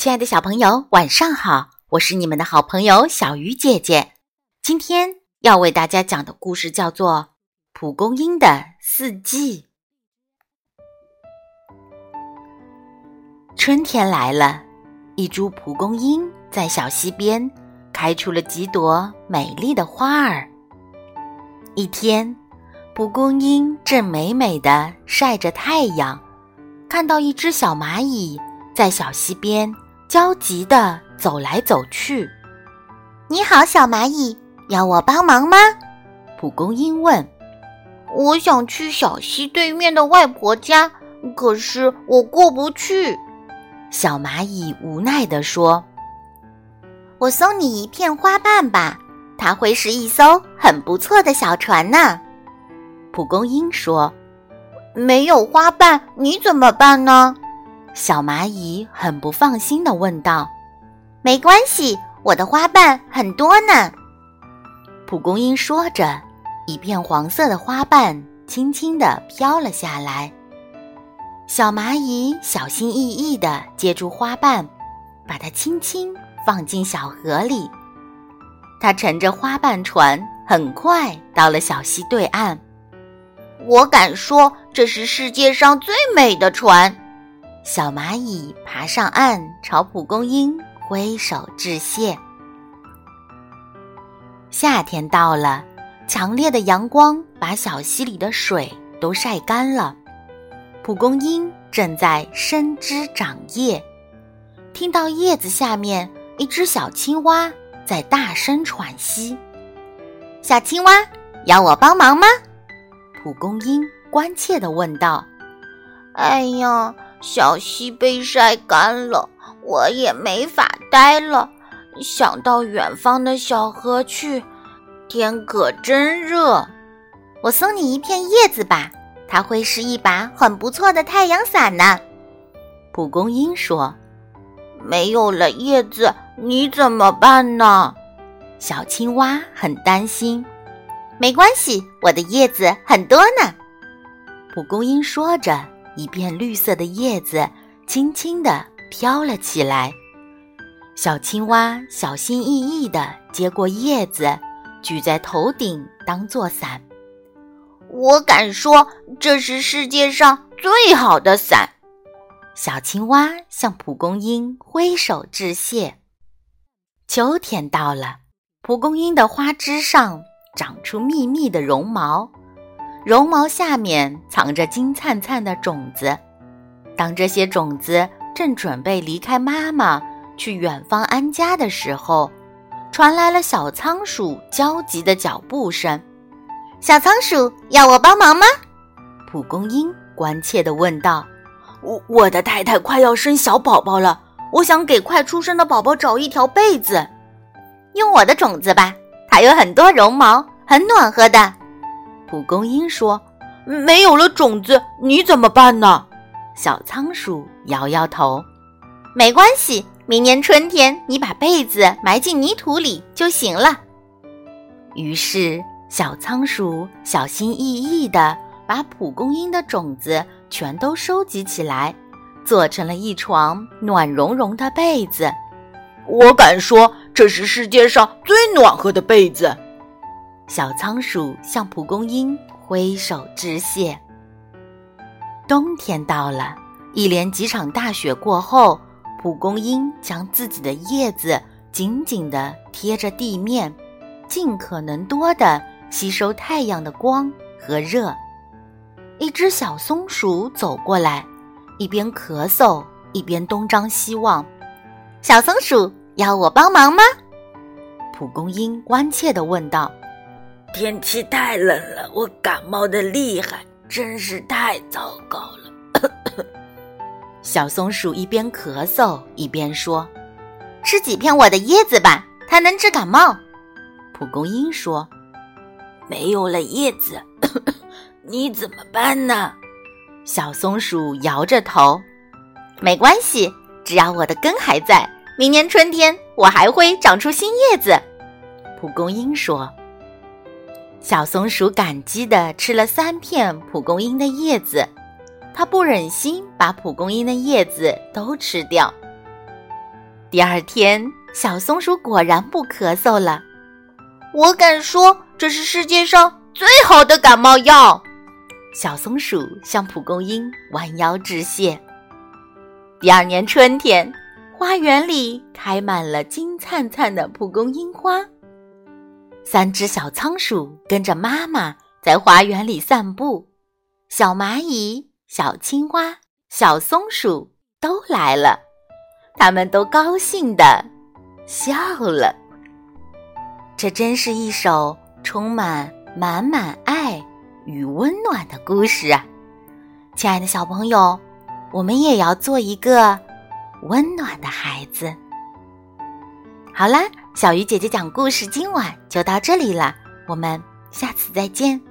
亲爱的小朋友，晚上好！我是你们的好朋友小鱼姐姐。今天要为大家讲的故事叫做《蒲公英的四季》。春天来了，一株蒲公英在小溪边开出了几朵美丽的花儿。一天，蒲公英正美美的晒着太阳，看到一只小蚂蚁在小溪边。焦急地走来走去。你好，小蚂蚁，要我帮忙吗？蒲公英问。我想去小溪对面的外婆家，可是我过不去。小蚂蚁无奈地说：“我送你一片花瓣吧，它会是一艘很不错的小船呢。”蒲公英说：“没有花瓣，你怎么办呢？”小蚂蚁很不放心的问道：“没关系，我的花瓣很多呢。”蒲公英说着，一片黄色的花瓣轻轻地飘了下来。小蚂蚁小心翼翼地接住花瓣，把它轻轻放进小河里。它乘着花瓣船，很快到了小溪对岸。我敢说，这是世界上最美的船。小蚂蚁爬上岸，朝蒲公英挥手致谢。夏天到了，强烈的阳光把小溪里的水都晒干了。蒲公英正在伸枝长叶，听到叶子下面一只小青蛙在大声喘息。小青蛙，要我帮忙吗？蒲公英关切地问道。“哎呀！”小溪被晒干了，我也没法待了。想到远方的小河去，天可真热。我送你一片叶子吧，它会是一把很不错的太阳伞呢。蒲公英说：“没有了叶子，你怎么办呢？”小青蛙很担心。没关系，我的叶子很多呢。蒲公英说着。一片绿色的叶子轻轻地飘了起来，小青蛙小心翼翼地接过叶子，举在头顶当做伞。我敢说，这是世界上最好的伞。小青蛙向蒲公英挥手致谢。秋天到了，蒲公英的花枝上长出密密的绒毛。绒毛下面藏着金灿灿的种子，当这些种子正准备离开妈妈去远方安家的时候，传来了小仓鼠焦急的脚步声。小仓鼠要我帮忙吗？蒲公英关切地问道。我我的太太快要生小宝宝了，我想给快出生的宝宝找一条被子。用我的种子吧，它有很多绒毛，很暖和的。蒲公英说：“没有了种子，你怎么办呢？”小仓鼠摇摇头：“没关系，明年春天你把被子埋进泥土里就行了。”于是，小仓鼠小心翼翼地把蒲公英的种子全都收集起来，做成了一床暖融融的被子。我敢说，这是世界上最暖和的被子。小仓鼠向蒲公英挥手致谢。冬天到了，一连几场大雪过后，蒲公英将自己的叶子紧紧地贴着地面，尽可能多地吸收太阳的光和热。一只小松鼠走过来，一边咳嗽一边东张西望。小松鼠要我帮忙吗？蒲公英关切地问道。天气太冷了，我感冒的厉害，真是太糟糕了。小松鼠一边咳嗽一边说：“吃几片我的叶子吧，它能治感冒。”蒲公英说：“没有了叶子，你怎么办呢？”小松鼠摇着头：“没关系，只要我的根还在，明年春天我还会长出新叶子。”蒲公英说。小松鼠感激地吃了三片蒲公英的叶子，它不忍心把蒲公英的叶子都吃掉。第二天，小松鼠果然不咳嗽了。我敢说，这是世界上最好的感冒药。小松鼠向蒲公英弯腰致谢。第二年春天，花园里开满了金灿灿的蒲公英花。三只小仓鼠跟着妈妈在花园里散步，小蚂蚁、小青蛙、小松鼠都来了，它们都高兴地笑了。这真是一首充满满满爱与温暖的故事啊！亲爱的小朋友，我们也要做一个温暖的孩子。好啦，小鱼姐姐讲故事今晚就到这里了，我们下次再见。